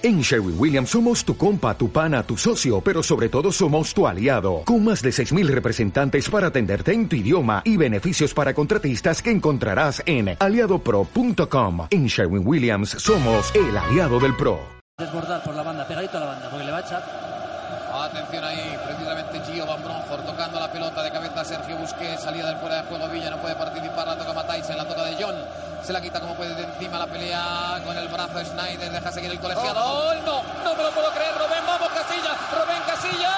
En Sherwin Williams somos tu compa, tu pana, tu socio, pero sobre todo somos tu aliado, con más de 6.000 representantes para atenderte en tu idioma y beneficios para contratistas que encontrarás en aliadopro.com. En Sherwin Williams somos el aliado del PRO. Desbordar por la banda, pegadito a la banda, porque le va a echar. Atención ahí, precisamente Gio Van Bronjor tocando la pelota de cabeza Sergio Busquets, salida del fuera de juego Villa, no puede participar, la toca Matáis, en la toca de John, se la quita como puede de encima la pelea con el brazo Schneider, deja seguir el colegiado, Oh, ¡Gol! no, no me lo puedo creer, Rubén, vamos Casillas, Rubén Casillas,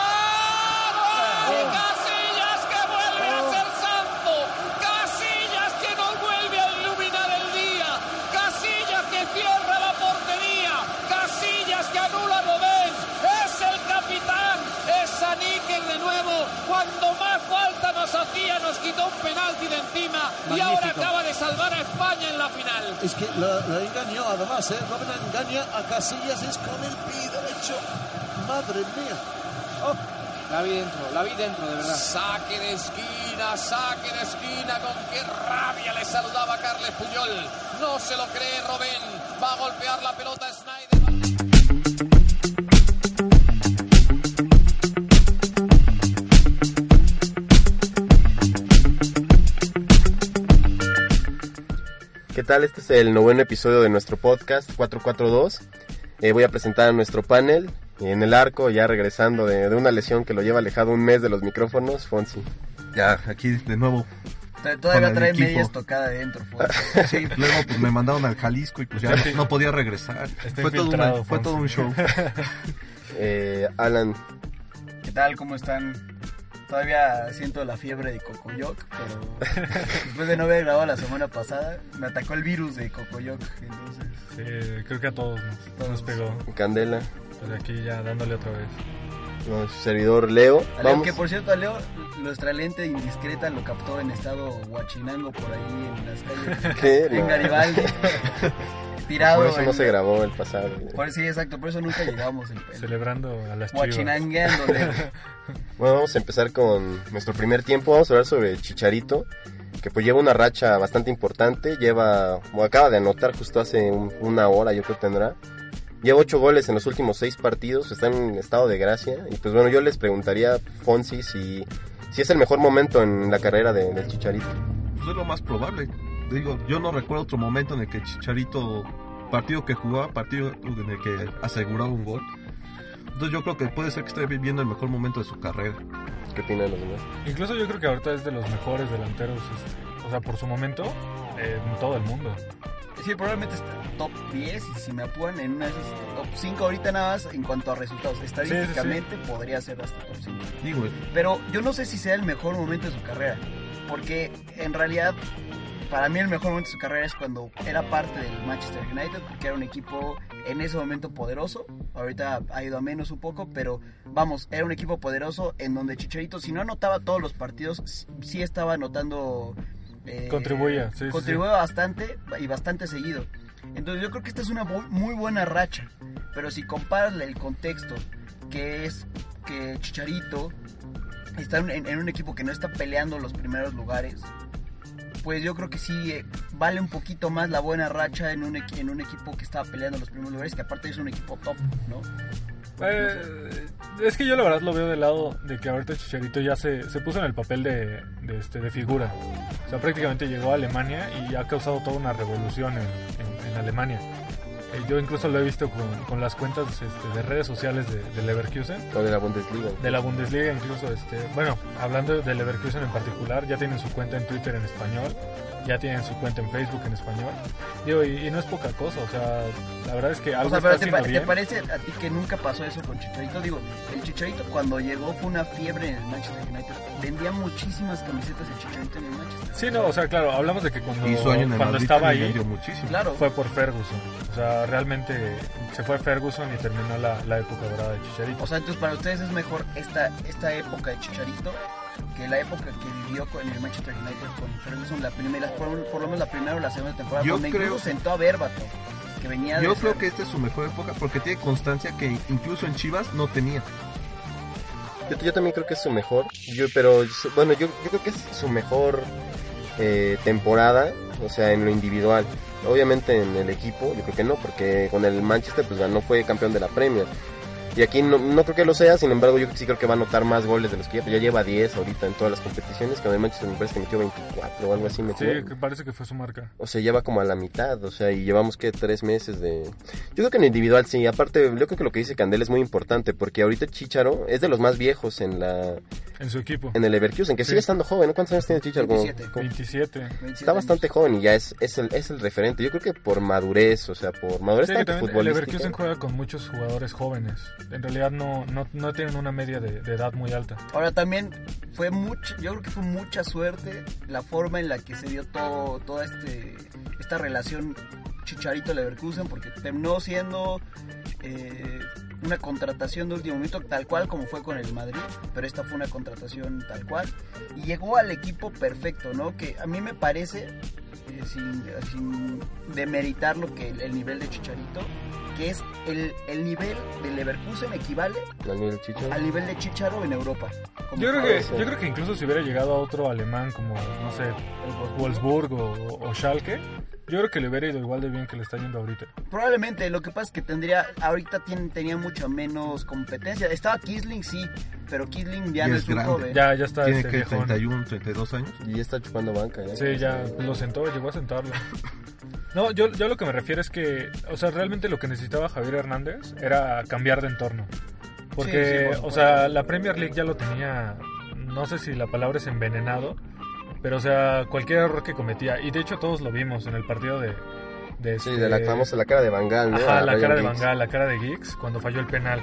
¡Gol! Casillas que vuelve a ser santo, Casillas que nos vuelve a iluminar el día, Casillas que cierra la portería, Casillas que anula a Rubén, es el capitán, es Saníquez de nuevo, cuando más falta nos hacía, nos quitó un penalti de encima y ahora acaba de salvar a España en la final. Es que la, la engañó además, ¿eh? Robin engaña a Casillas, es con el pie derecho. Madre mía. Oh, La vi dentro, la vi dentro, de verdad. Saque de esquina, saque de esquina, con qué rabia le saludaba Carles Puyol. No se lo cree Robén, va a golpear la pelota Snyder. Tal? Este es el noveno episodio de nuestro podcast 442. Eh, voy a presentar a nuestro panel. En el arco, ya regresando de, de una lesión que lo lleva alejado un mes de los micrófonos, Fonsi. Ya, aquí de nuevo. Todavía Con el trae equipo. medias tocadas adentro. Sí, luego pues me mandaron al Jalisco y pues ya no podía regresar. Fue todo, una- fue todo un show. Eh, Alan, ¿Qué tal? ¿Cómo están? Todavía siento la fiebre de Cocoyoc, pero después de no haber grabado la semana pasada, me atacó el virus de Cocoyoc. Entonces, Sí, creo que a todos nos, nos pegó. Candela, Pues aquí ya dándole otra vez. Nuestro servidor Leo. Leo, Vamos. que por cierto, a Leo, nuestra lente indiscreta lo captó en estado huachinango por ahí en las calles. ¿Qué? En. Garibaldi. tirado. Por eso no se grabó el pasado. por- sí, exacto, por eso nunca llegamos. El, el, Celebrando a las chivas. Bueno, vamos a empezar con nuestro primer tiempo. Vamos a hablar sobre Chicharito, que pues lleva una racha bastante importante. Lleva, o acaba de anotar justo hace un- una hora, yo creo que tendrá. Lleva ocho goles en los últimos seis partidos, está en estado de gracia. Y pues bueno, yo les preguntaría, Fonsi, si, si es el mejor momento en la carrera de- del Chicharito. Pues es lo más probable. Digo, yo no recuerdo otro momento en el que Chicharito, partido que jugaba, partido en el que aseguraba un gol. Entonces yo creo que puede ser que esté viviendo el mejor momento de su carrera. ¿Qué opinan los demás? Incluso yo creo que ahorita es de los mejores delanteros, este, o sea, por su momento, eh, en todo el mundo. Sí, probablemente está top 10 y si me apuran en una de esas top 5 ahorita nada más en cuanto a resultados. Estadísticamente podría ser hasta top 5. Digo, Pero yo no sé si sea el mejor momento de su carrera. Porque en realidad, para mí el mejor momento de su carrera es cuando era parte del Manchester United, porque era un equipo en ese momento poderoso. Ahorita ha ido a menos un poco, pero vamos, era un equipo poderoso en donde Chicharito, si no anotaba todos los partidos, sí- sí estaba anotando. Eh, sí, sí, contribuía bastante y bastante seguido. Entonces yo creo que esta es una muy buena racha. Pero si comparas el contexto, que es que Chicharito está en, en un equipo que no está peleando los primeros lugares, pues yo creo que sí eh, vale un poquito más la buena racha en un, equi- en un equipo que estaba peleando los primeros lugares, que aparte es un equipo top, ¿no? Eh, es que yo la verdad lo veo del lado de que ahorita Chicharito ya se, se puso en el papel de, de, este, de figura. O sea, prácticamente llegó a Alemania y ha causado toda una revolución en, en- en Alemania. Eh, yo incluso lo he visto con, con las cuentas este, de redes sociales de, de Leverkusen. O de la Bundesliga. De la Bundesliga incluso, este, bueno, hablando de Leverkusen en particular, ya tienen su cuenta en Twitter en español, ya tienen su cuenta en Facebook en español. Digo, y, y no es poca cosa, o sea, la verdad es que algo O sea, está pero te, pa- ¿te bien. parece a ti que nunca pasó eso con Chicharito? Digo, el Chicharito cuando llegó fue una fiebre en el Manchester United. Vendía muchísimas camisetas el Chicharito en el Manchester. Sí, no, o sea, claro, hablamos de que cuando, cuando estaba ahí muchísimo. Claro. fue por Ferguson. O sea, realmente se fue Ferguson y terminó la, la época dorada de Chicharito. O sea, entonces para ustedes es mejor esta, esta época de Chicharito que la época que vivió con el Manchester United con Ferguson, la primera, por, por lo menos la primera o la segunda temporada, Yo donde creo- incluso sentó a Berbato, que venía de Yo ser- creo que esta es su mejor época porque tiene constancia que incluso en Chivas no tenía. Yo, yo también creo que es su mejor. Yo, pero bueno, yo, yo creo que es su mejor eh, temporada, o sea, en lo individual. Obviamente en el equipo, yo creo que no, porque con el Manchester pues ganó, fue campeón de la Premier. Y aquí no, no creo que lo sea, sin embargo yo sí creo que va a anotar más goles de los que ya, ya lleva 10 ahorita en todas las competiciones, que el Manchester me parece que metió 24 o algo así metió. Sí, que parece que fue su marca. O sea, lleva como a la mitad, o sea, y llevamos que tres meses de... Yo creo que en individual sí, aparte, yo creo que lo que dice Candel es muy importante, porque ahorita Chicharo es de los más viejos en la En su equipo. en el Leverkusen, que Sí. sigue estando joven, ¿no? ¿Cuántos años tiene Chicharo? Como- 27. como- 27. 27 Está bastante joven y ya es, es, el, es el referente. Yo creo que por madurez, o sea, por madurez Sí, tanto también el futbolística. Leverkusen juega con muchos jugadores jóvenes. En realidad no, no, no tienen una media de, edad muy alta. Ahora también fue mucho, yo creo que fue mucha suerte la forma en la que se dio todo, toda este, esta relación Chicharito Leverkusen, porque terminó siendo eh, una contratación de último minuto, tal cual como fue con el Madrid, pero esta fue una contratación tal cual. Y llegó al equipo perfecto, ¿no? Que a mí me parece, eh, sin, sin demeritar lo que el, el nivel de Chicharito, que es el, el nivel de Leverkusen equivale al nivel de Chicharo en Europa. Yo creo, que, yo creo que incluso si hubiera llegado a otro alemán como, no sé, Wolfsburg o, o Schalke, yo creo que le hubiera ido igual de bien que le está yendo ahorita. Probablemente, lo que pasa es que tendría, ahorita tiene, tenía mucha menos competencia. Estaba Kisling, sí, pero Kisling ya no es es un grande. joven. Ya, ya está Tiene este que viejón. 31, 32 años. Y ya está chupando banca. ¿ya? Sí, ya lo sentó, llegó a sentarlo. No, yo, yo lo que me refiero es que, o sea, realmente lo que necesitaba Javier Hernández era cambiar de entorno. Porque, Sí, sí, o sea, la Premier League ya lo tenía, no sé si la palabra es envenenado, pero, o sea, cualquier error que cometía, y de hecho todos lo vimos en el partido de... de Sí, este- de la famosa, la cara de Bangal, ¿no? Ajá, la Ryan cara de. Bangal, la cara de Giggs cuando falló el penal.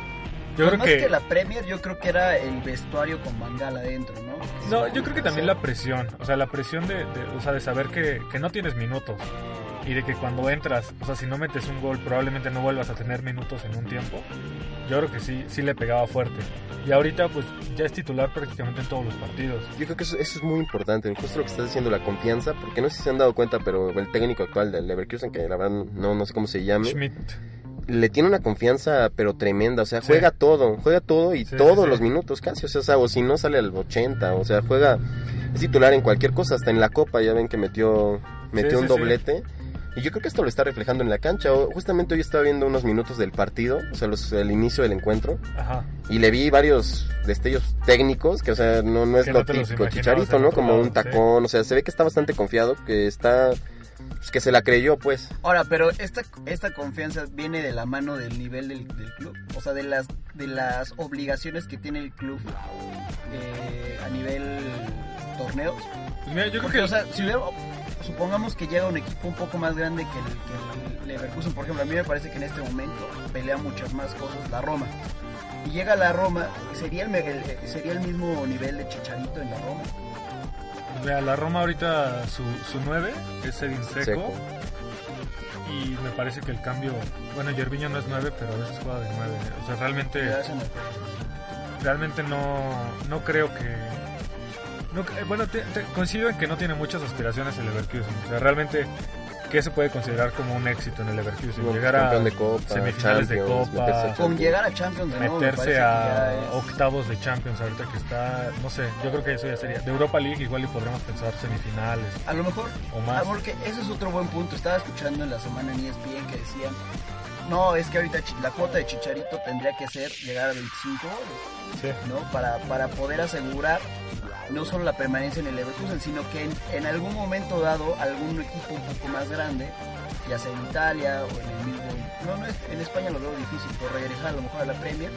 Yo creo más que... que... la Premier, yo creo que era el vestuario con Bangal adentro, ¿no? No, yo creo que también la presión, o sea, la presión de, de, o sea, de saber que, que no tienes minutos y de que cuando entras, o sea, si no metes un gol probablemente no vuelvas a tener minutos en un tiempo. Yo creo que sí, sí le pegaba fuerte. Y ahorita pues ya es titular prácticamente en todos los partidos. Yo creo que eso, eso es muy importante, justo lo que estás diciendo, la confianza, porque no sé si se han dado cuenta, pero el técnico actual del Leverkusen, que la verdad no, no sé cómo se llame, Schmidt. Le tiene una confianza pero tremenda, o sea, Sí. juega todo, juega todo y Sí, todos sí, los minutos casi, o sea, o si no sale al 80, o sea, juega, es titular en cualquier cosa, hasta en la copa, ya ven que metió, metió un doblete. Y yo creo que esto lo está reflejando en la cancha. Justamente hoy estaba viendo unos minutos del partido, o sea, los- el inicio del encuentro, Ajá. y le vi varios destellos técnicos, que o sea, no, no es Que lo no típico chicharito, ¿no? Como lado, un tacón, o sea, se ve que está bastante confiado, que está, pues, que se la creyó, pues. Ahora, pero esta, esta confianza viene de la mano del nivel del, del club, o sea, de las, de las obligaciones que tiene el club eh, a nivel torneos. Pues mira, yo creo que... o sea, si hubiera- supongamos que llega un equipo un poco más grande que el, que el Leverkusen, por ejemplo, a mí me parece que en este momento pelea muchas más cosas la Roma. Y llega la Roma, sería el, el- sería el mismo nivel de Chicharito en la Roma. Mira, la Roma ahorita su, su 9 es Edin Seco. Seco. Y me parece que el cambio... Bueno, Yerviño no es 9, pero a veces juega de 9. O sea, realmente... Realmente no, no creo que... no cre- bueno, te- te- coincido en que no tiene muchas aspiraciones el Leverkusen. O sea, realmente, ¿qué se puede considerar como un éxito en el Leverkusen? Como Llegar a campeón de Copa, semifinales de Copa, Con llegar a Champions de nuevo, meterse a es- octavos de Champions ahorita que está, no sé, yo creo que eso ya sería. De Europa League igual y podríamos pensar semifinales. A lo mejor, O más. porque ese es otro buen punto. Estaba escuchando en la semana en ESPN que decían, no, es que ahorita la cuota de Chicharito tendría que ser llegar a 25 goles, Sí. ¿no? Para, para poder asegurar no solo la permanencia en el Leverkusen, sino que en, en algún momento dado algún equipo un poco más grande, ya sea en Italia o en el mismo... No, no es- en España lo veo difícil, por regresar a lo mejor a la Premier.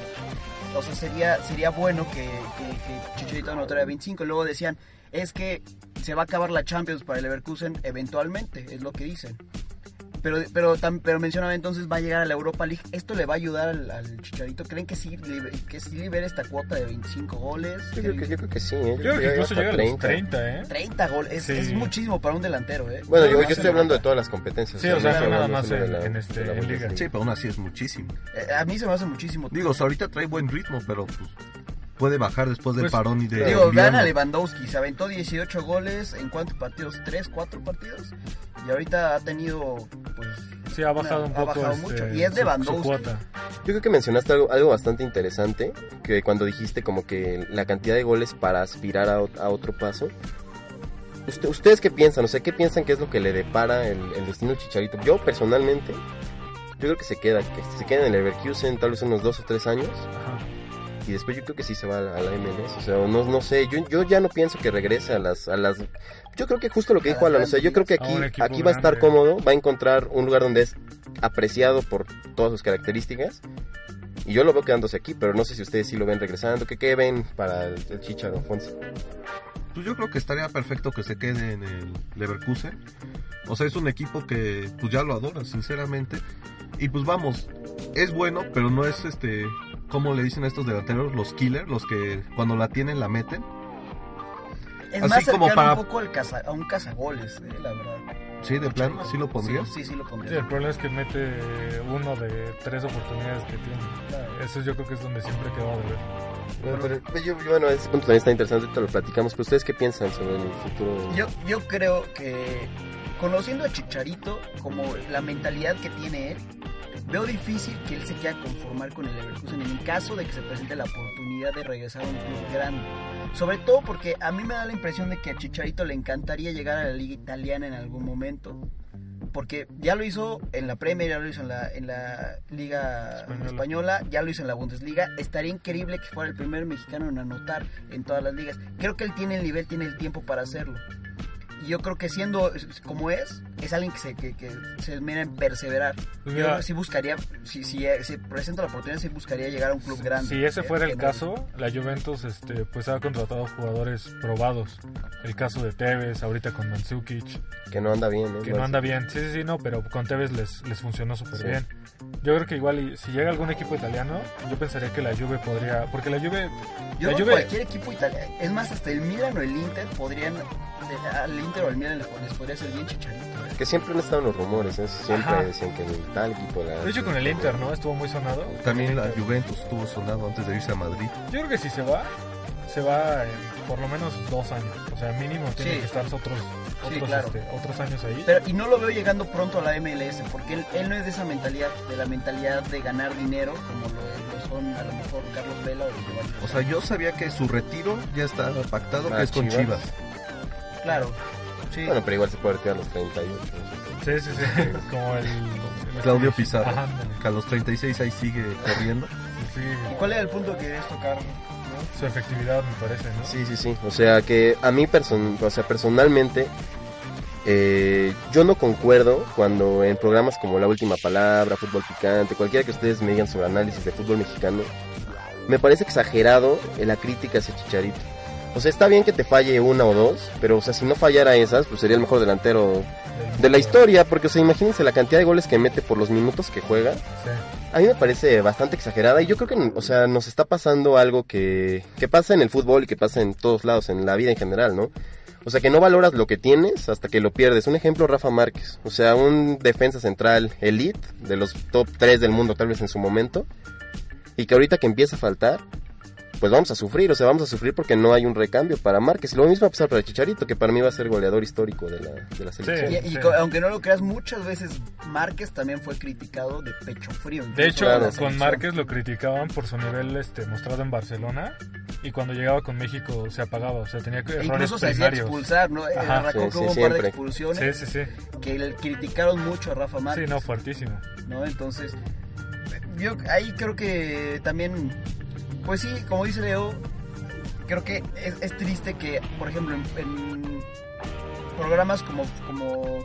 O sea, sería, sería bueno que, que, que Chicharito anotara 25. Luego decían, es que se va a acabar la Champions para el Leverkusen eventualmente, es lo que dicen. Pero, pero, pero mencionaba entonces va a llegar a la Europa League. ¿Esto le va a ayudar al, al Chicharito? ¿Creen que sí, que sí libere esta cuota de 25 goles? Yo creo que, yo creo que sí, ¿eh? Yo creo que incluso llega a los 30, ¿eh? 30 goles, es, Sí. es muchísimo para un delantero, ¿eh? Bueno, yo, No, yo no estoy hablando de todas las competencias. Sí, o sea, nada más en- la- en este- en liga. Sí, pero aún así es muchísimo. Eh, a mí se me hace muchísimo. Digo, o sea, ahorita trae buen ritmo, pero pues, puede bajar después del Pues, parón y de Digo, vean invierno. a Lewandowski, se aventó 18 goles en cuántos partidos, 3, 4 partidos. Y ahorita ha tenido, pues... Sí, ha bajado un ha poco bajado este, mucho. Y es su- Lewandowski. Yo creo que mencionaste algo, algo bastante interesante, que cuando dijiste como que la cantidad de goles para aspirar a, ot- a otro paso, usted- ¿ustedes qué piensan? O sea, ¿qué piensan que es lo que le depara el, el destino Chicharito? Yo personalmente, yo creo que se queda, que se queda en el Leverkusen tal vez unos dos o tres años Ajá. Y después yo creo que sí se va a la, a la MLS. O sea, no, no sé, yo, yo ya no pienso que regrese a las, a las... Yo creo que justo lo que A dijo Alan, o sea, yo creo que aquí, aquí va a estar cómodo, va a encontrar un lugar donde es apreciado por todas sus características. Y yo lo veo quedándose aquí, pero no sé si ustedes sí lo ven regresando. ¿Qué, qué ven para el, el Chicharo, Alfonso? Pues yo creo que estaría perfecto que se quede en el Leverkusen. O sea, es un equipo que pues ya lo adora, sinceramente. Y pues vamos, es bueno, pero no es este, como le dicen a estos delanteros, los killers, los que cuando la tienen la meten. Es Así más como cercano para- un poco al caza- a un cazagoles, eh, la verdad. Sí, de plano, sí lo pondrías. Sí, sí, sí lo Sí, pondría. el problema es que mete uno de tres oportunidades que tiene. Eso yo creo que es donde siempre quedó de ver. Bueno, pero, yo- bueno, ese punto también está interesante, ahorita lo platicamos. Pero ustedes qué piensan sobre el futuro de... Yo, yo creo que conociendo a Chicharito, como la mentalidad que tiene él, veo difícil que él se quiera conformar con el Leverkusen en el caso de que se presente la oportunidad de regresar a un club grande. Sobre todo porque a mí me da la impresión de que a Chicharito le encantaría llegar a la liga italiana en algún momento. Porque ya lo hizo en la Premier, ya lo hizo en la, en la Liga Española. Española. ya lo hizo en la Bundesliga. Estaría increíble que fuera el primer mexicano en anotar en todas las ligas. Creo que él tiene el nivel, tiene el tiempo para hacerlo. Y yo creo que siendo como es, es alguien que se, que, que se esmera en perseverar. Pues yo mira, sí buscaría, si, si eh, se presenta la oportunidad, sí buscaría llegar a un club grande. Si ese fuera el Eh, caso, la Juventus este, pues ha contratado jugadores probados. El caso de Tevez, ahorita con Mandzukic, Que no anda bien, ¿eh? que no anda bien. Sí, sí, sí, no, pero con Tevez les, les funcionó súper Sí. bien. Yo creo que igual si llega algún equipo italiano, yo pensaría que la Juve podría... Porque la Juve... Yo la creo que Juve- cualquier equipo italiano, es más, hasta el Milan o el Inter podrían, eh, al Inter o al Milan les, les podría ser bien chicharito. ¿eh? Que siempre han estado en los rumores, ¿eh? Siempre Ajá. decían que el tal equipo... La, De hecho con el Inter, ¿no? Estuvo muy sonado. También la Juventus estuvo sonado antes de irse a Madrid. Yo creo que si se va, se va en por lo menos dos años. O sea, mínimo tiene Sí. que estar otros, otros, claro. este, otros años ahí. Pero, y no lo veo llegando pronto a la MLS, porque él, él no es de esa mentalidad, de la mentalidad de ganar dinero, como lo, lo son a lo mejor Carlos Vela o Giovanni. O sea, yo sabía que su retiro ya está pactado, Ah, que es con Chivas. Chivas. Claro, sí. Bueno, pero igual se puede retirar a los 38. no sé. Sí, sí, sí. Como el... Claudio Pizarro, Ajá, que a los 36 ahí sigue corriendo. Sí, ¿Y cuál era el punto que querías tocar? su efectividad me parece, ¿no? Sí, sí, sí. O sea, que a mí person o sea, personalmente eh, yo no concuerdo cuando en programas como La Última Palabra, Fútbol Picante, cualquiera que ustedes me digan sobre análisis de fútbol mexicano, me parece exagerado eh, la crítica hacia Chicharito. O sea, está bien que te falle una o dos, pero o sea, si no fallara esas, pues sería el mejor delantero Del de la historia, porque o sea, imagínense la cantidad de goles que mete por los minutos que juega. Sí. A mí me parece bastante exagerada y yo creo que, o sea, nos está pasando algo que, que pasa en el fútbol y que pasa en todos lados, en la vida en general, ¿no? O sea, que no valoras lo que tienes hasta que lo pierdes. Un ejemplo, Rafa Márquez. O sea, un defensa central elite, de los top 3 del mundo tal vez en su momento, y que ahorita que empieza a faltar, pues vamos a sufrir, o sea, vamos a sufrir porque no hay un recambio para Márquez. Y lo mismo va a pasar para Chicharito, que para mí va a ser goleador histórico de la, de la selección. Y, y Sí. co- aunque no lo creas, muchas veces Márquez también fue criticado de pecho frío. De hecho, con. Márquez lo criticaban por su nivel este mostrado en Barcelona y cuando llegaba con México se apagaba, o sea, tenía que- E incluso se hacía expulsar, ¿no? Eh, Ajá. arrancó Sí, que sí, hubo un par de expulsiones Sí, sí, sí. que le criticaron mucho a Rafa Sí, Márquez. no, fuertísimo. ¿no? Entonces, yo ahí creo que también, pues sí, como dice Leo, creo que es, es triste que, por ejemplo, en, en programas como, como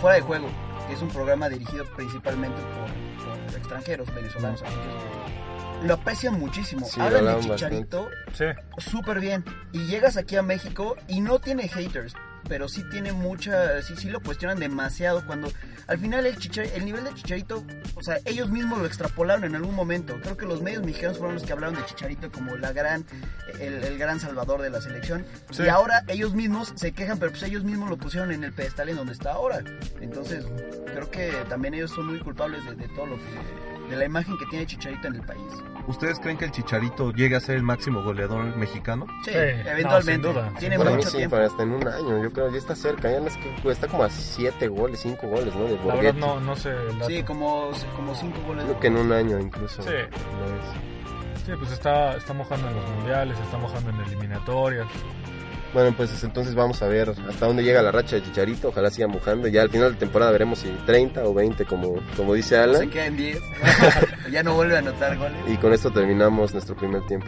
Fuera de Juego, que es un programa dirigido principalmente por, por extranjeros, venezolanos, argentinos, lo aprecian muchísimo. Sí, Hablan de Chicharito Sí. súper bien. Y llegas aquí a México y no tiene haters, pero sí tiene mucha, sí, sí lo cuestionan demasiado cuando al final el Chichar- el nivel de Chicharito, o sea, ellos mismos lo extrapolaron en algún momento. Creo que los medios mexicanos fueron los que hablaron de Chicharito como la gran, el, el gran salvador de la selección. Sí. Y ahora ellos mismos se quejan, pero pues ellos mismos lo pusieron en el pedestal en donde está ahora. Entonces, creo que también ellos son muy culpables de, de todo lo que, de la imagen que tiene Chicharito en el país. ¿Ustedes creen que el Chicharito llegue a ser el máximo goleador mexicano? Sí, Sí, eventualmente. no, sin duda. Tiene Para mí mucho sí, tiempo. para hasta en un año, yo creo, ya está cerca, ya no es que está como a 7 goles, 5 goles, ¿no? De La verdad no, no sé el dato. Sí, como, como cinco goles. Creo que en un año incluso. Sí. lo es. Sí, pues está, está mojando en los mundiales, está mojando en eliminatorias. Bueno, pues entonces vamos a ver hasta dónde llega la racha de Chicharito. Ojalá siga mojando. Ya al final de temporada veremos si 30 o 20, como, como dice Se Alan. queda en 10. ya no vuelve a anotar goles. Y con esto terminamos nuestro primer tiempo.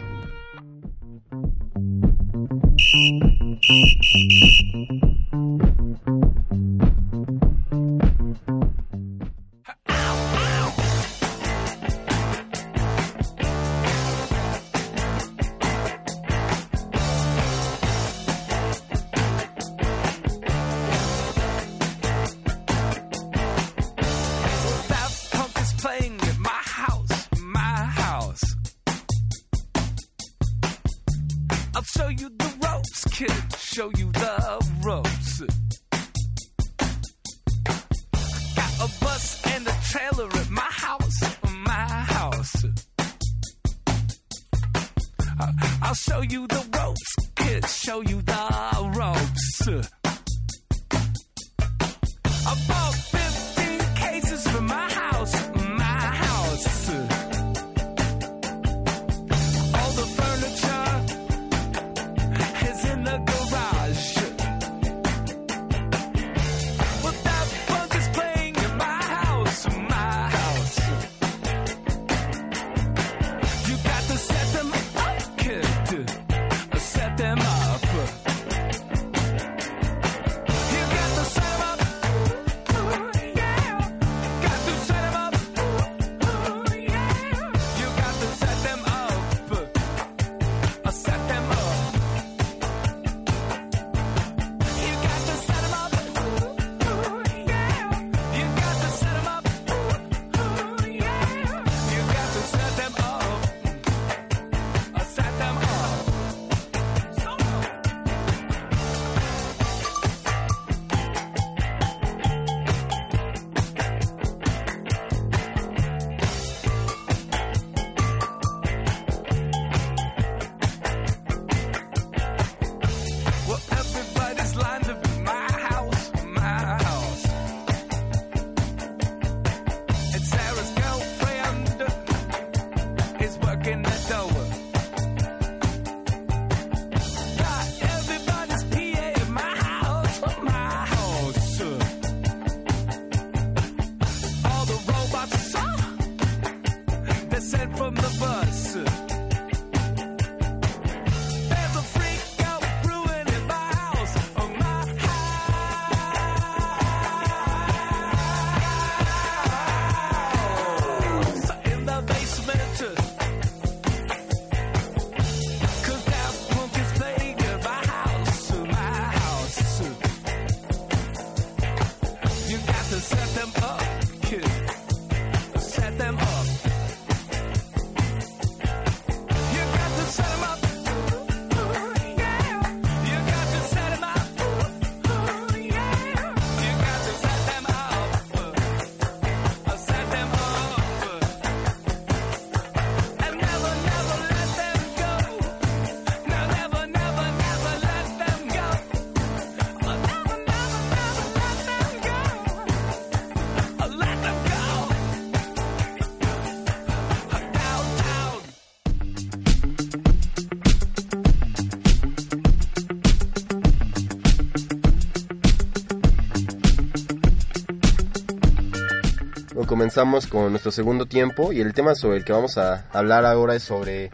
Comenzamos con nuestro segundo tiempo y el tema sobre el que vamos a hablar ahora es sobre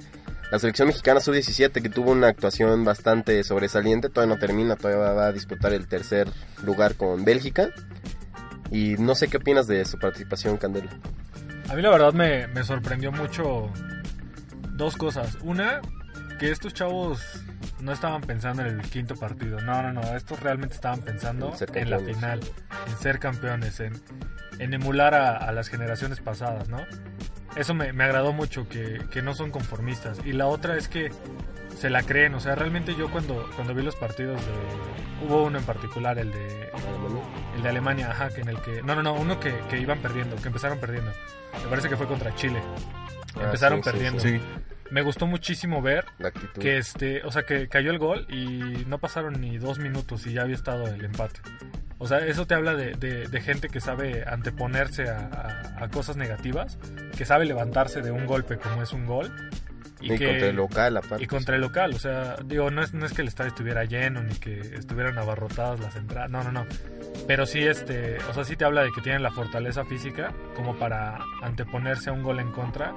la selección mexicana sub-17 que tuvo una actuación bastante sobresaliente, todavía no termina, todavía va a disputar el tercer lugar con Bélgica y no sé qué opinas de su participación, Candela. A mí la verdad me, me sorprendió mucho dos cosas. Una, que estos chavos no estaban pensando en el quinto partido. No, no, no. Estos realmente estaban pensando En en la final, en ser campeones, en, en emular a, a las generaciones pasadas, ¿no? Eso me, me agradó mucho, que, que no son conformistas. Y la otra es que se la creen. O sea, realmente yo cuando, cuando vi los partidos de... Hubo uno en particular, el de, el de Alemania, ajá, que en el que... No, no, no, uno que, que iban perdiendo, que empezaron perdiendo. Me parece que fue contra Chile. Ah, Empezaron sí, sí, perdiendo. Sí. Me gustó muchísimo ver La actitud. que este, o sea, que cayó el gol y no pasaron ni dos minutos y ya había estado el empate. O sea, eso te habla de, de- de gente que sabe anteponerse a, a- a cosas negativas, que sabe levantarse de un golpe como es un gol Y contra el local, aparte. Y contra el local, o sea, digo, no es, no es que el estadio estuviera lleno ni que estuvieran abarrotadas las entradas, no, no, no. Pero sí, este, o sea, sí te habla de que tienen la fortaleza física como para anteponerse a un gol en contra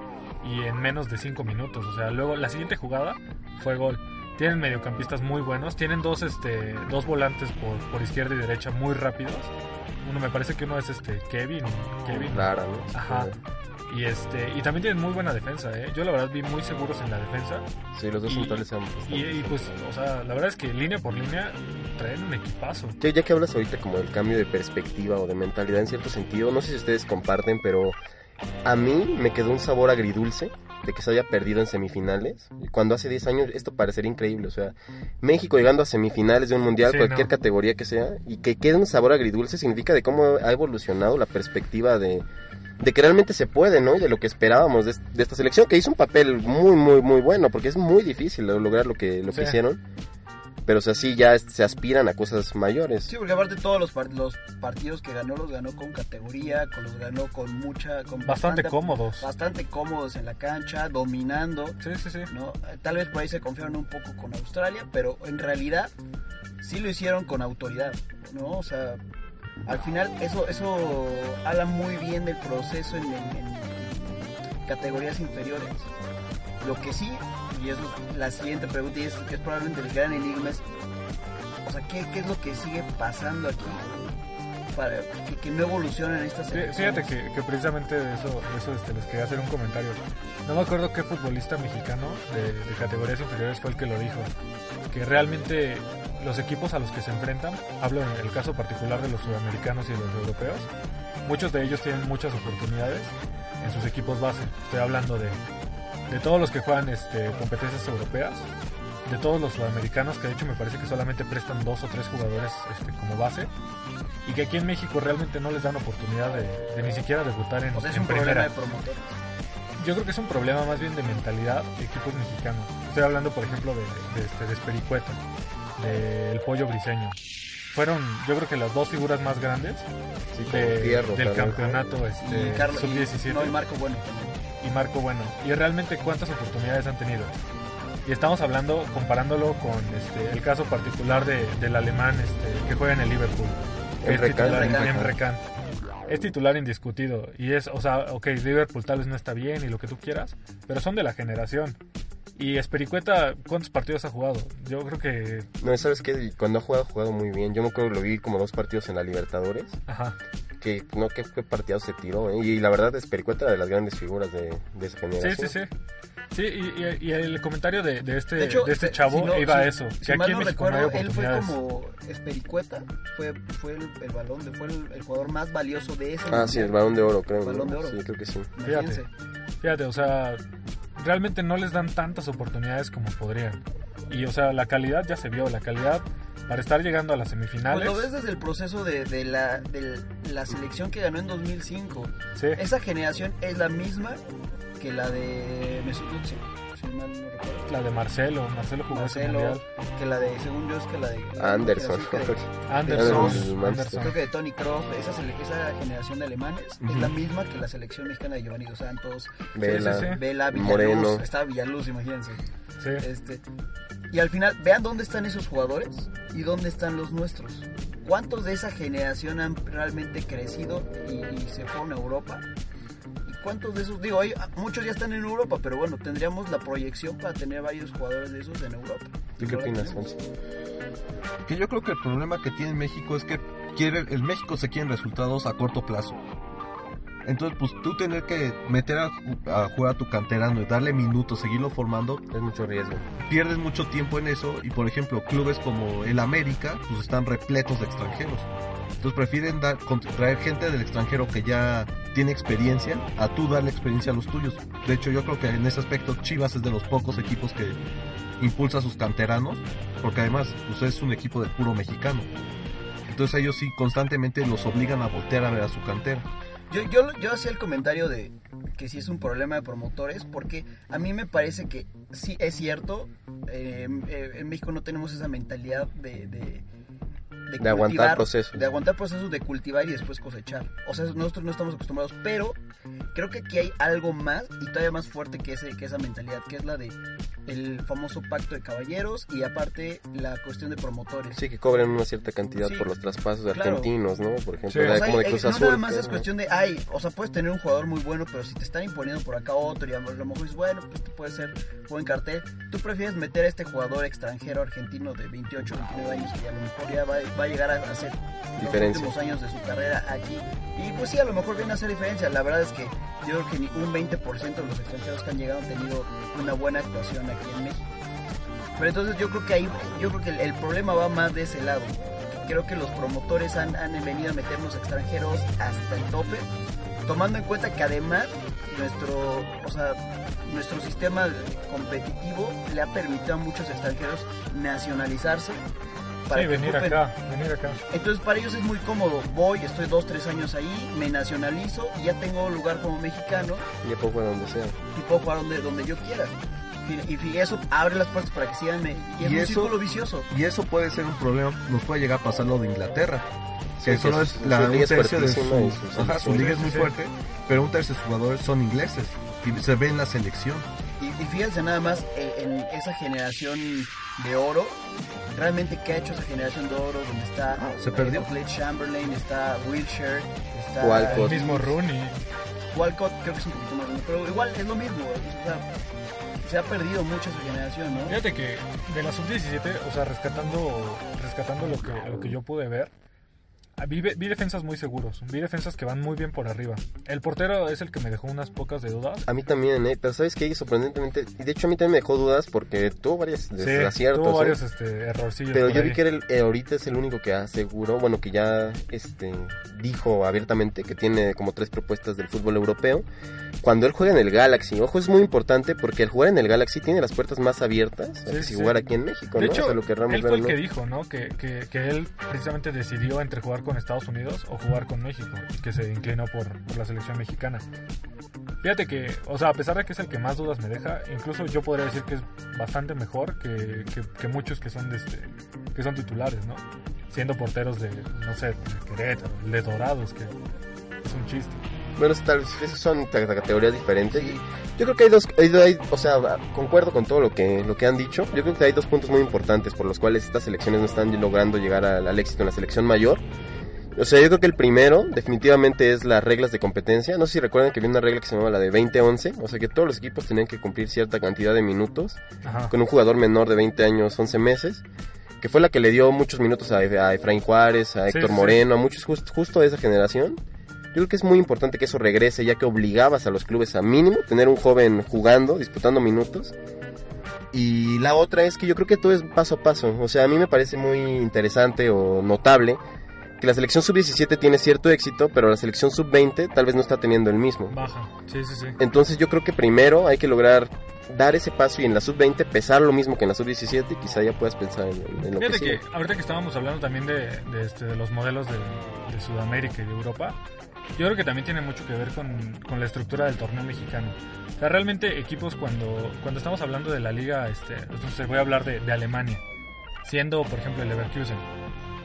y en menos de 5 minutos. O sea, luego la siguiente jugada fue gol. Tienen mediocampistas muy buenos, tienen dos, este, dos volantes por, por izquierda y derecha muy rápidos. Uno me parece que uno es este Kevin, Kevin. Lara, ¿no? Ajá. Y este y también tienen muy buena defensa, ¿eh? Yo la verdad vi muy seguros en la defensa. Sí, los dos centrales son Y, y, pues, o sea, la verdad es que línea por línea traen un equipazo. Ya, ya que hablas ahorita como del cambio de perspectiva o de mentalidad en cierto sentido, no sé si ustedes comparten, pero a mí me quedó un sabor agridulce de que se haya perdido en semifinales. Cuando hace 10 años esto parecería increíble. O sea, México llegando a semifinales de un mundial, Sí, cualquier no. categoría que sea, y que quede un sabor agridulce significa de cómo ha evolucionado la perspectiva de, de que realmente se puede, ¿no? Y de lo que esperábamos de, de esta selección, que hizo un papel muy, muy, muy bueno, porque es muy difícil lograr lo que, lo que hicieron. Pero o sea, sí ya se aspiran a cosas mayores. Sí, porque aparte todos los, par- los partidos que ganó los ganó con categoría, con los ganó con mucha... Con Bastante cómodos. Bastante cómodos en la cancha, dominando. Sí, sí, sí. ¿no? Tal vez por ahí se confiaron un poco con Australia, pero en realidad sí lo hicieron con autoridad, ¿no? O sea, al final eso, eso habla muy bien del proceso en, en- en categorías inferiores. Lo que sí, y eso es la siguiente pregunta, y es, es probablemente el gran enigma, es, o sea, ¿qué, qué es lo que sigue pasando aquí para que, que no evolucionan estas Fí- Fíjate que, que precisamente de eso, eso este, les quería hacer un comentario. No me acuerdo qué futbolista mexicano de, de categorías inferiores fue el que lo dijo. Que realmente los equipos a los que se enfrentan, hablo en el caso particular de los sudamericanos y de los europeos, muchos de ellos tienen muchas oportunidades en sus equipos base. Estoy hablando de, de todos los que juegan este, competencias europeas, de todos los sudamericanos, que de hecho me parece que solamente prestan dos o tres jugadores este, como base, y que aquí en México realmente no les dan oportunidad de, de ni siquiera debutar en, O sea, es en un problema de promotores. Yo creo que es un problema más bien de mentalidad de equipos mexicanos. Estoy hablando, por ejemplo, de, de, este, de Espericueta, del Pollo Briseño. Fueron, yo creo que las dos figuras más grandes Sí, como de- Fierro, del campeonato este, y Carlos, y- sub-17 no, y Marco Bueno también. Y Marco Bueno. Y realmente cuántas oportunidades han tenido. Y estamos hablando, comparándolo con este, el caso particular de, del alemán este, que juega en el Liverpool. que es Emre Can. titular, Emre Can. Emre Can. Es titular indiscutido. Y es, o sea, ok, Liverpool tal vez no está bien y lo que tú quieras, pero son de la generación. Y Espericueta, ¿cuántos partidos ha jugado? Yo creo que. No, ¿sabes qué? Cuando ha jugado, ha jugado muy bien. Yo me acuerdo que lo vi como dos partidos en la Libertadores. Ajá. Que no, qué, qué partido se tiró. ¿eh? Y la verdad, es Pericueta era de las grandes figuras de, de esa Sí, generación. sí, sí. Sí, y, y- y el comentario de, de este, De hecho, de este si chavo no- iba a si- eso. Si que mal aquí en no México no hay recuerdo, él fue como Espericueta, fue, fue el, el balón, de- fue el, el jugador más valioso de ese Ah, sí, el balón de oro, creo. ¿no? Balón de oro. Sí, creo que sí. Imagínense. Fíjate, o sea, realmente no les dan tantas oportunidades como podrían. Y, o sea, la calidad ya se vio, la calidad para estar llegando a las semifinales. Pues lo ves desde el proceso de, de la, de la selección que ganó en 2005. Sí, Esa generación es la misma que la de Mesut Özil, la de Marcelo, Marcelo jugó ese Marcelo, mundial. que la de, según yo, es que la de... Anderson. Anderson. Creo que de Tony Kroos, esa, esa generación de alemanes es la misma que la selección mexicana de Giovanni Dos Santos, Vela. sí, sí. Vela, Villaluz, Moreno. estaba Villaluz, imagínense. Sí. Este, y al final, vean dónde están esos jugadores y dónde están los nuestros. ¿Cuántos de esa generación han realmente crecido y, y se fueron a Europa? ¿Y cuántos de esos? Digo, hay, muchos ya están en Europa, pero bueno, tendríamos la proyección para tener varios jugadores de esos en Europa. ¿Tú qué la opinas? Que yo creo que el problema que tiene México es que quiere, el México se quieren resultados a corto plazo. Entonces, pues tú tener que meter a, a jugar a tu canterano y darle minutos, seguirlo formando, Es mucho riesgo. pierdes mucho tiempo en eso y por ejemplo clubes como el América pues están repletos de extranjeros. Entonces prefieren dar, traer gente del extranjero que ya tiene experiencia a tú darle experiencia a los tuyos. De hecho yo creo que en ese aspecto Chivas es de los pocos equipos que impulsa a sus canteranos porque además pues es un equipo de puro mexicano. Entonces ellos sí constantemente los obligan a voltear a ver a su cantera Yo, yo, yo hacía el comentario de que sí es un problema de promotores, porque a mí me parece que sí es cierto, eh, eh, en México no tenemos esa mentalidad de, de, de, De aguantar procesos. De aguantar procesos, de cultivar y después cosechar. O sea, nosotros no estamos acostumbrados, pero creo que aquí hay algo más y todavía más fuerte que, ese, que esa mentalidad, que es la de el famoso pacto de caballeros y aparte la cuestión de promotores. Sí, que cobren una cierta cantidad Sí, por los traspasos de claro. argentinos, ¿no? Por ejemplo, Sí. O sea, como de Cruz no Azul. nada más que- es cuestión de, ay, o sea, puedes tener un jugador muy bueno, pero si te están imponiendo por acá otro y a lo mejor dices, bueno, pues te puede ser buen cartel, tú prefieres meter a este jugador extranjero argentino de 28, 29 años que a lo mejor ya va, va a llegar a hacer los últimos años de su carrera aquí. Y pues sí, a lo mejor viene a hacer diferencia. La verdad es que yo creo que ni un 20% de los extranjeros que han llegado han tenido una buena actuación aquí en México. Pero entonces yo creo que ahí, yo creo que el, el problema va más de ese lado. Creo que los promotores han, han venido a meternos extranjeros hasta el tope, tomando en cuenta que además nuestro, o sea, nuestro sistema competitivo le ha permitido a muchos extranjeros nacionalizarse. Sí, que venir ocupen- acá, venir acá. entonces para ellos es muy cómodo. Voy, estoy dos, tres años ahí, me nacionalizo y ya tengo lugar como mexicano Y poco a donde sea. y puedo jugar donde, donde yo quiera. Y, y- eso abre las puertas para que sigan. Y es Y un eso- círculo vicioso. Y eso puede ser un problema, nos puede llegar a pasar lo de Inglaterra. Que Sí, solo es su- la, su un liga es tercio de su, sus ajá, su liga es muy fuerte, pero un tercio de sus jugadores son ingleses y se ve en la selección. Y, y fíjense nada más eh, en esa generación de oro. Realmente, ¿qué ha hecho esa generación de oro? Donde está Ah, se perdió. Oxlade Chamberlain, está Wilshire, está Walcott. El mismo Rooney. Walcott, creo que es un poquito más grande, pero igual es lo mismo. O sea, se ha perdido mucho esa generación, ¿no? Fíjate que de la sub-17, o sea, rescatando, rescatando lo que, lo que yo pude ver, vi, vi defensas muy seguros, vi defensas que van muy bien por arriba. El portero es el que me dejó unas pocas de dudas. A mí también, ¿eh? Pero ¿sabes qué? Sorprendentemente, y de hecho a mí también me dejó dudas porque tuvo varios Sí, desaciertos. tuvo ¿eh? varios este, errorcillos. Pero yo ahí. vi que era el- eh, ahorita es el único que aseguró, bueno, que ya este, dijo abiertamente que tiene como tres propuestas del fútbol europeo. Cuando él juega en el Galaxy, ojo, es muy importante porque el jugar en el Galaxy tiene las puertas más abiertas Sí, que sí, si sí. jugar aquí en México, De ¿no? hecho, O sea, lo querramos él ver fue el que no. dijo, ¿no? Que, que, que él precisamente decidió entre jugar con Estados Unidos o jugar con México, y que se inclinó por, por la selección mexicana. Fíjate que, o sea, a pesar de que es el que más dudas me deja, incluso yo podría decir que es bastante mejor que, que, que muchos que son de este, que son titulares, ¿no? Siendo porteros de, no sé, de Querétaro, de Dorados, que es un chiste. Bueno, tal vez son ca- categorías diferentes. Yo creo que hay dos, hay- hay- o sea, concuerdo con todo lo que, lo que han dicho. Yo creo que hay dos puntos muy importantes por los cuales estas selecciones no están logrando llegar al, al éxito en la selección mayor. O sea, yo creo que el primero definitivamente es las reglas de competencia. No sé si recuerdan que había una regla que se llamaba la de 20-11. O sea, que todos los equipos tenían que cumplir cierta cantidad de minutos Ajá. con un jugador menor de 20 años, 11 meses. Que fue la que le dio muchos minutos a, a Efraín Juárez, a Sí, Héctor sí. Moreno, a muchos just- justo de esa generación. Yo creo que es muy importante que eso regrese, ya que obligabas a los clubes a mínimo tener un joven jugando, disputando minutos. Y la otra es que yo creo que todo es paso a paso. O sea, a mí me parece muy interesante o notable que la selección sub-17 tiene cierto éxito, pero la selección sub-20 tal vez no está teniendo el mismo. Baja. Sí, sí, sí. Entonces yo creo que primero hay que lograr dar ese paso y en la sub-20 pesar lo mismo que en la sub-17 y quizá ya puedas pensar en, en lo que Fíjate sigue. que ahorita que estábamos hablando también de, de, este, de los modelos de, de Sudamérica y de Europa, yo creo que también tiene mucho que ver con, con la estructura del torneo mexicano. O sea, realmente equipos cuando, cuando estamos hablando de la liga, este, sé, voy a hablar de Alemania, siendo por ejemplo el Leverkusen.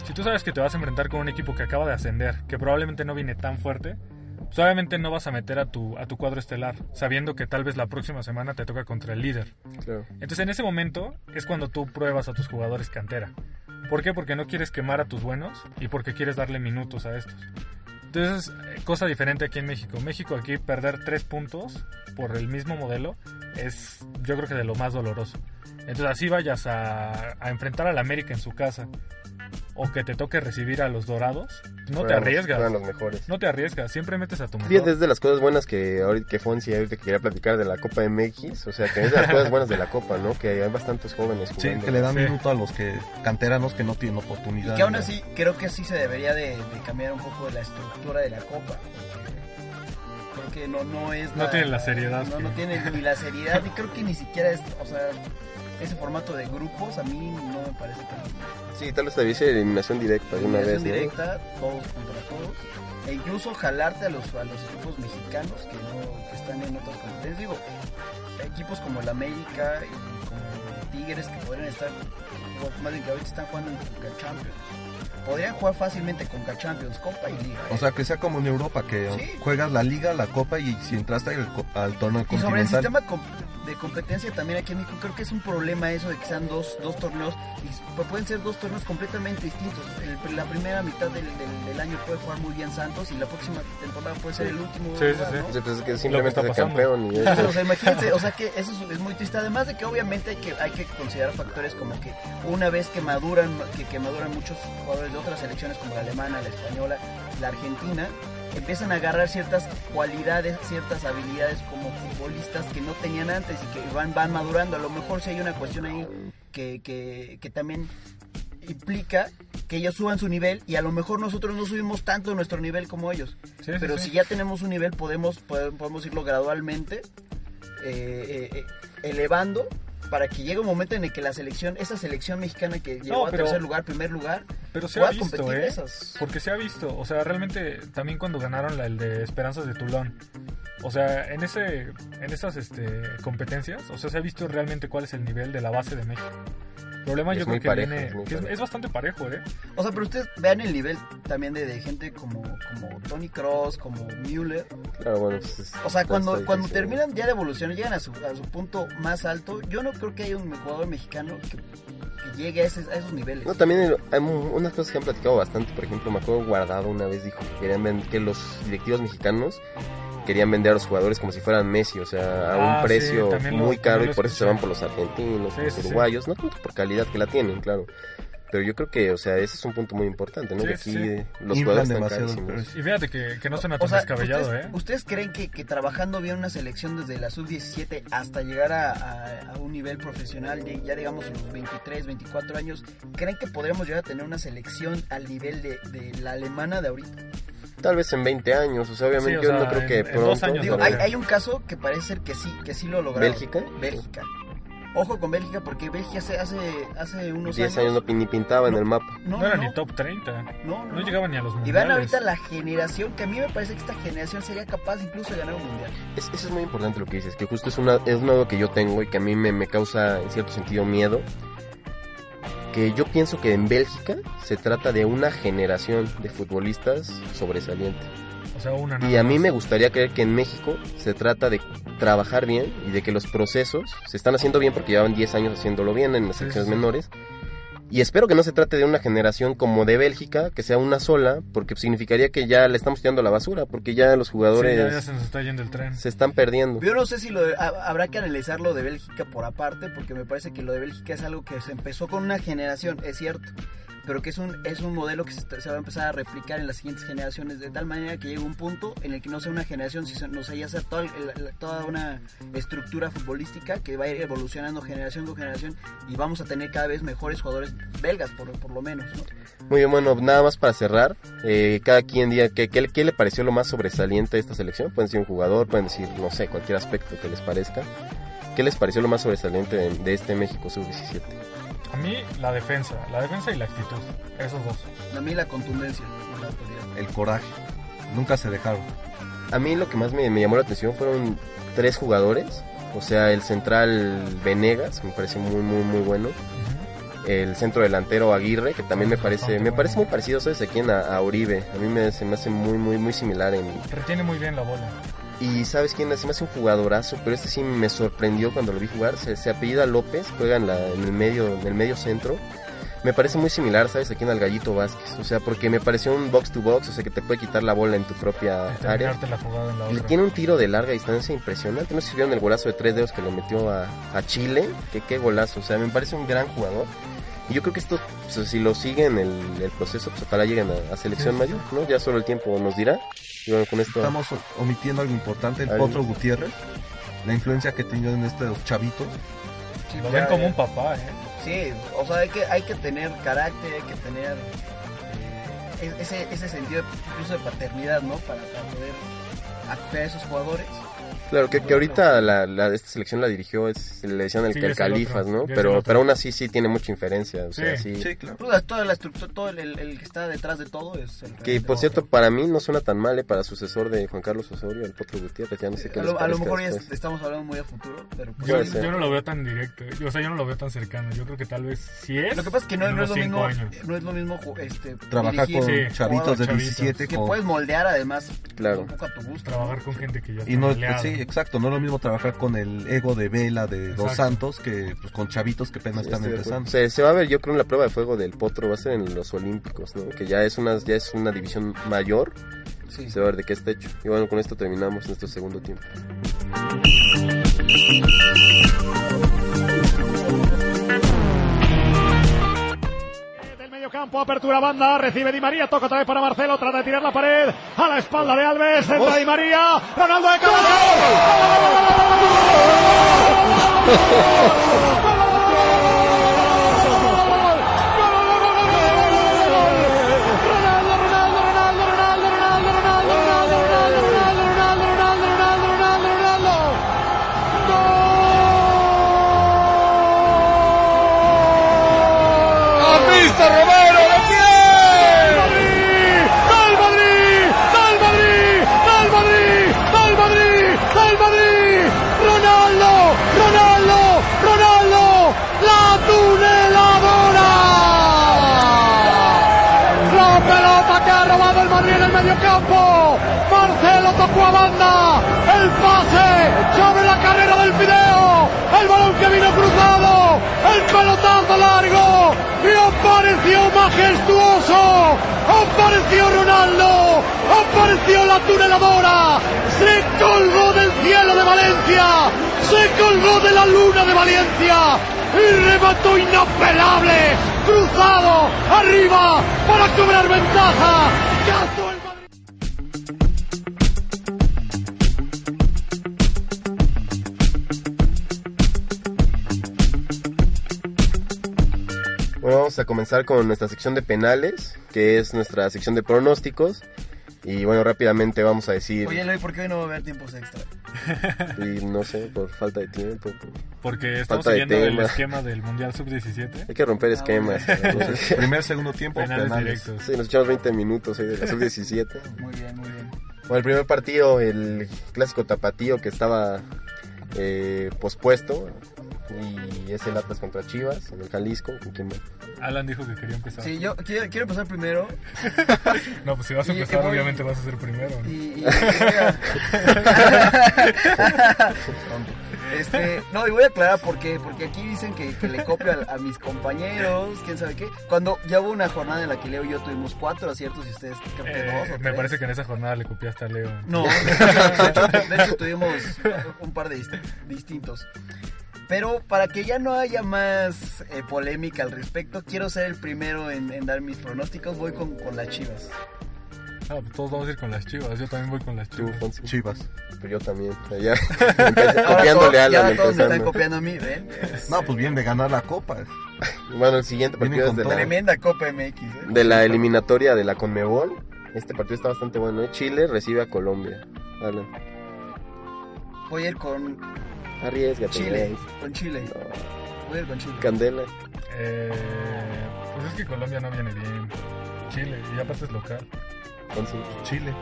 Si tú sabes que te vas a enfrentar con un equipo que acaba de ascender, que probablemente no viene tan fuerte, pues obviamente no vas a meter a tu, a tu cuadro estelar, sabiendo que tal vez la próxima semana te toca contra el líder. Claro. Entonces en ese momento es cuando tú pruebas a tus jugadores cantera. ¿Por qué? Porque no quieres quemar a tus buenos y porque quieres darle minutos a estos. Entonces, eh, cosa diferente aquí en México. México aquí perder tres puntos por el mismo modelo es yo creo que de lo más doloroso. Entonces así vayas a, a enfrentar al América en su casa o que te toque recibir a los Dorados, no te los- arriesgas. juegan los mejores. No te arriesgas, siempre metes a tu mejor. Fíjate, es de las cosas buenas que ahorita que Fonsi ahorita que quería platicar de la Copa MX, o sea, que es de las cosas buenas de la Copa, ¿no? Que hay bastantes jóvenes Sí, jugando. que le dan Sí. minuto a los que canteranos que no tienen oportunidad. Y que aún ¿no? así, creo que sí se debería de, de cambiar un poco de la estructura de la copa. Porque creo que no, no es No tiene la seriedad No, que- no tiene ni la seriedad y creo que ni siquiera es, o sea, ese formato de grupos a mí no me parece tan... Sí, tal vez te dice eliminación directa de una vez, Eliminación ¿no? directa, todos contra todos. E incluso jalarte a los, a los equipos mexicanos que, no, que están en otras competencias. Digo, equipos como el América y como Tigres que podrían estar, más bien que ahorita están jugando en Conca Champions. podrían jugar fácilmente con Champions, Copa y Liga. ¿eh? O sea, que sea como en Europa, que Sí. juegas la liga, la copa y si entraste al, co- al torneo Y sobre el continental. sistema de competencia también aquí en México creo que es un problema eso de que sean dos, dos torneos y pues pueden ser dos torneos completamente distintos. El- la primera mitad del, del- del año puede jugar muy bien Santos y la próxima temporada puede ser el último. Sí, sí, lugar, sí. ¿no? Sí, pues es que simplemente es campeón y o sea, imagínense, o sea que eso es, es muy triste. Además de que obviamente hay que, hay que considerar factores como que una vez que maduran, que, que maduran muchos jugadores de otras selecciones como la alemana, la española, la argentina, empiezan a agarrar ciertas cualidades, ciertas habilidades como futbolistas que no tenían antes y que van, van madurando. A lo mejor si hay una cuestión ahí que, que, que también implica que ellos suban su nivel y a lo mejor nosotros no subimos tanto nuestro nivel como ellos. Sí, Pero sí. si ya tenemos un nivel, podemos, pode- podemos irlo gradualmente eh, eh, eh, elevando para que llegue un momento en el que la selección, esa selección mexicana que llegó a pero- tercer lugar, primer lugar, Pero se ha visto, ¿eh? esas. Porque se ha visto. O sea, realmente también cuando ganaron la, el de Esperanzas de Tulón. O sea, en ese en esas este, competencias, o sea, se ha visto realmente cuál es el nivel de la base de México. El problema Es yo creo que parejo, viene... que es, es bastante parejo, ¿eh? O sea, pero ustedes vean el nivel también de, de gente como, como Tony Cross, como Müller. Claro, bueno, pues es- O sea, cuando, cuando terminan ya de evolución, llegan a su, a su punto más alto, yo no creo que haya un jugador mexicano que, que llegue a, ese- a esos niveles. No, también hay unas cosas que han platicado bastante. Por ejemplo, me acuerdo Guardado una vez dijo que querían que los directivos mexicanos querían vender a los jugadores como si fueran Messi, o sea, a Ah, un sí, precio muy caro y por eso se van por los argentinos, Sí, los sí, sí. uruguayos, no tanto por calidad que la tienen, claro. Pero yo creo que, o sea, ese es un punto muy importante, ¿no? Sí, que aquí sí. los jugadores están carísimos. Y fíjate que, que no suena O tan sea, descabellado, ¿ustedes, ¿eh? ¿ustedes creen que, que trabajando bien una selección desde la sub-17 hasta llegar a, a- a un nivel profesional, de, ya digamos en los 23, 24 años, creen que podremos llegar a tener una selección al nivel de, de la alemana de ahorita? Tal vez en 20 años, o sea, obviamente Sí, o yo sea, no creo en- que en pronto. dos años, Digo, no hay, un caso que parece ser que sí, que sí lo lograron. ¿Bélgica? Bélgica. Ojo con Bélgica porque Bélgica hace, hace, hace unos 10 años no pin- ni pintaba en No. el mapa. No, No era no, ni top 30. No, No llegaba ni a los Y mundiales. vean ahorita la generación, que a mí me parece que esta generación sería capaz incluso de ganar un mundial. Es- eso es muy importante lo que dices, que justo es, una, es un algo que yo tengo y que a mí me, me causa en cierto sentido miedo. Que yo pienso que en Bélgica se trata de una generación de futbolistas sobresalientes. O sea, una Y a mí me gustaría creer que en México se trata de trabajar bien y de que los procesos se están haciendo bien porque llevan 10 años haciéndolo bien en las selecciones sí, sí. menores. Y espero que no se trate de una generación como de Bélgica, que sea una sola, porque significaría que ya le estamos tirando a la basura, porque ya los Sí, jugadores ya, ya se nos está yendo el tren. se están perdiendo. Yo no sé si lo de- ha- habrá que analizar lo de Bélgica por aparte, porque me parece que lo de Bélgica es algo que se empezó con una generación, es cierto, pero que es un, es un modelo que se, está- se va a empezar a replicar en las siguientes generaciones, de tal manera que llegue un punto en el que no sea una generación, sino sea ya sea toda, toda una estructura futbolística que va a ir evolucionando generación con generación y vamos a tener cada vez mejores jugadores belgas, por, por lo menos. ¿no? Muy bien, bueno, nada más para cerrar, eh, cada quien diga que, qué, qué le pareció lo más sobresaliente de esta selección. Pueden decir un jugador, pueden decir, no sé, cualquier aspecto que les parezca. ¿Qué les pareció lo más sobresaliente de, de este México Sub-17? A mí, la defensa. La defensa y la actitud. Esos dos. A mí la contundencia la. El coraje. Nunca se dejaron. A mí lo que más me, me llamó la atención fueron tres jugadores. O sea, el central Venegas, me parece muy, muy, muy bueno. El centro delantero Aguirre, que también me parece, me parece muy parecido, ¿sabes? A quién? A, a Oribe. A mí me, se me hace muy, muy, muy similar en, Retiene muy bien la bola. Y sabes quién, se me hace un jugadorazo, pero este sí me sorprendió cuando lo vi jugar. Se, se apellida López, juega en, la, en el medio, en el medio centro. Me parece muy similar, ¿sabes? Aquí en al Gallito Vázquez. O sea, porque me pareció un box to box, o sea, que te puede quitar la bola en tu propia área. La jugada en la le otra. tiene un tiro de larga distancia impresionante. No sé si vieron el golazo de tres dedos que le metió a, a Chile. Que qué golazo. O sea, me parece un gran jugador. Y yo creo que esto, pues, si lo siguen el, el proceso, pues ojalá lleguen a, a selección mayor, ¿no? Ya solo el tiempo nos dirá. Y bueno, con esto... Estamos omitiendo algo importante. El. Potro Gutiérrez. La influencia que tenía en estos chavitos. Lo ya- ven como un papá, ¿eh? Sí, o sea, hay que, hay que tener carácter, hay que tener eh, ese, ese sentido de- incluso de paternidad, ¿no? Para, para poder acoger a esos jugadores. Claro, que, que ahorita la, la- esta selección la dirigió, es, le decían el, Sí, el el Califas, otro, ¿no? el Pero, pero aún así sí tiene mucha inferencia. O sea, Sí. sí. Sí, claro. Toda, toda la estructura, todo el, el- el que está detrás de todo es el Que por cierto, para mí no suena tan mal ¿eh? para sucesor de Juan Carlos Osorio, el Potro Gutiérrez. Ya no sé qué a les lo, a lo mejor ya estamos hablando muy a futuro, pero pues, Yo, yo no lo veo tan directo, o sea, yo no lo veo tan cercano. Yo creo que tal vez sí es. Lo que pasa es que no, no es lo mismo, años. no es lo mismo este, Trabajar dirigir con Sí, chavitos de chavitos. 17 que puedes moldear además Claro. un poco a tu gusto. Trabajar con gente que ya está Y no, sí, exacto, no es lo mismo trabajar con el ego de Vela de Dos Exacto. Santos que pues, con chavitos que apenas Sí, están empezando. Se, se va a ver, yo creo, en la prueba de fuego del Potro, va a ser en los Olímpicos, ¿no? Que ya es una, ya es una división mayor, Sí. se va a ver de qué está hecho. Y bueno, con esto terminamos nuestro segundo tiempo. Campo, apertura banda, recibe Di María, toca otra vez para Marcelo, trata de tirar la pared a la espalda de Alves, entra Di María, Ronaldo de ¡Has El pase sobre la carrera del Fideo. El balón que vino cruzado. El pelotazo largo. Y apareció majestuoso. Apareció Ronaldo. Apareció la tuneladora. Se colgó del cielo de Valencia. Se colgó de la luna de Valencia. Y remató inapelable. Cruzado. Arriba. Para cobrar ventaja. Bueno, vamos a comenzar con nuestra sección de penales, que es nuestra sección de pronósticos. Y bueno, rápidamente vamos a decir, Oye, Eloy, ¿por qué hoy no va a haber tiempos extra? y no sé, por falta de tiempo. por- Porque estamos Falta siguiendo el esquema del Mundial Sub-17. Hay que romper esquemas. Entonces, Primer, segundo tiempo, Penales, penales. directos. sí, nos echamos 20 minutos ahí de la sub-17. Muy bien, muy bien. Bueno, el primer partido, el clásico tapatío que estaba eh, pospuesto. Y es el Atlas contra Chivas en el Jalisco. ¿con quién va? Alan dijo que quería empezar. Sí, yo quiero, quiero empezar primero. No, pues si vas a empezar, voy- obviamente vas a ser primero. ¿no? Y, este, no, y voy a aclarar por qué. Porque aquí dicen que, que le copio a, a mis compañeros, quién sabe qué. Cuando ya hubo una jornada en la que Leo y yo tuvimos cuatro aciertos y ustedes creo que Eh, dos o me tres. parece que en esa jornada le copiaste a Leo. No, de hecho, de hecho tuvimos un par de dist- distintos. Pero para que ya no haya más eh, polémica al respecto, quiero ser el primero en, en dar mis pronósticos. Voy con, con las chivas. Ah, pues todos vamos a ir con las chivas. Yo también voy con las chivas. Chivas. Pero yo también. ya empecé copiándole a todos, Alan ya todos me están copiando a mí, ¿ven? No, pues bien de ganar la copa. Bueno, el siguiente partido es de la, Tremenda Copa MX, ¿eh? de la eliminatoria de la Conmebol. Este partido está bastante bueno. ¿eh? Chile recibe a Colombia. Alan, Voy a ir con arriesgate. Chile. güey. Con Chile. No, Voy a ir con Chile. Candela. Eh, pues es que Colombia no viene bien. Chile, y aparte es local. Fonsi. Chile.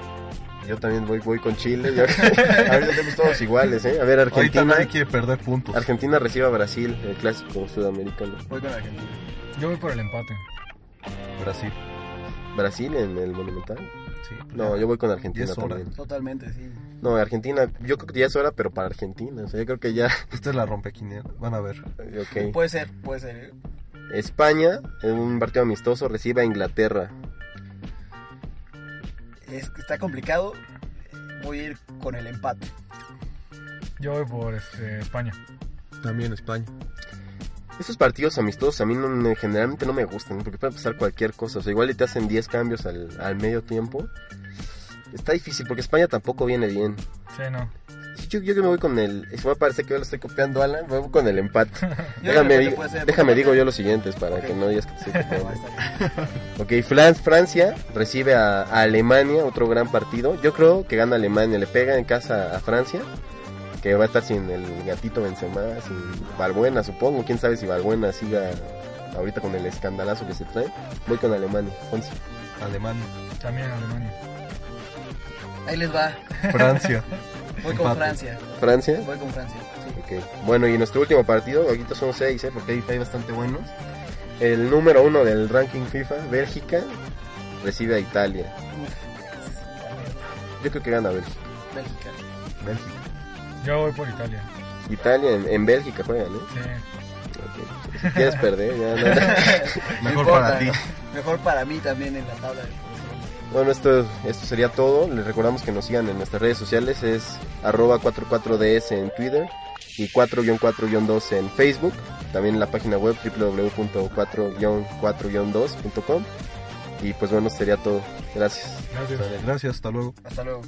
Yo también voy, voy con Chile. Yo- a ver, tenemos todos iguales, ¿eh? A ver, Argentina. perder puntos. Argentina recibe a Brasil, el clásico sudamericano. Voy con Argentina. Yo voy por el empate. Brasil. Brasil en el Monumental. Sí. No, yo voy con Argentina también. Totalmente, sí. No, Argentina, yo creo que ya es hora, pero para Argentina. O sea, yo creo que ya. Esta es la rompequinera. Van a ver. Ok. Puede ser, puede ser. España, en un partido amistoso, recibe a Inglaterra. Es, está complicado. Voy a ir con el empate. Yo voy por este, España. También España. Estos partidos amistosos a mí no me- generalmente no me gustan, porque puede pasar cualquier cosa. O sea, igual y te hacen 10 cambios al, al medio tiempo. Está difícil, porque España tampoco viene bien. Sí, no. Yo, yo que me voy con el. Me va a parecer que yo lo estoy copiando Alan. Me voy con el empate. Déjame digo, déjame yo los siguientes para que no digas que estoy copiando. Ok, Fran- Francia recibe a, a Alemania, otro gran partido. Yo creo que gana Alemania, le pega en casa a Francia que va a estar sin el gatito Benzema, sin Valbuena, supongo. Quién sabe si Valbuena siga ahorita con el escandalazo que se trae. Voy con Alemania, 11. Alemania. También Alemania. Ahí les va. Francia. Voy con Empate. Francia. Francia. Voy con Francia. Sí. Bueno, y nuestro último partido, ahorita son seis, ¿eh? porque hay, hay bastante buenos. El número uno del ranking FIFA, Bélgica, recibe a Italia. Yo creo que gana Bélgica. Bélgica. Bélgica. Yo voy por Italia. Italia en, en Bélgica juegan, ¿eh? Sí. Ok. Si quieres perder, ya no. No Mejor importa. para ti. Mejor para mí también en la tabla. de Bueno, esto, esto sería todo. Les recordamos que nos sigan en nuestras redes sociales. Es arroba 44ds en Twitter y 4-4-2 en Facebook. También en la página web www.4-4-2.com. Y pues bueno, sería todo. Gracias. Gracias. Gracias, hasta luego. Hasta luego.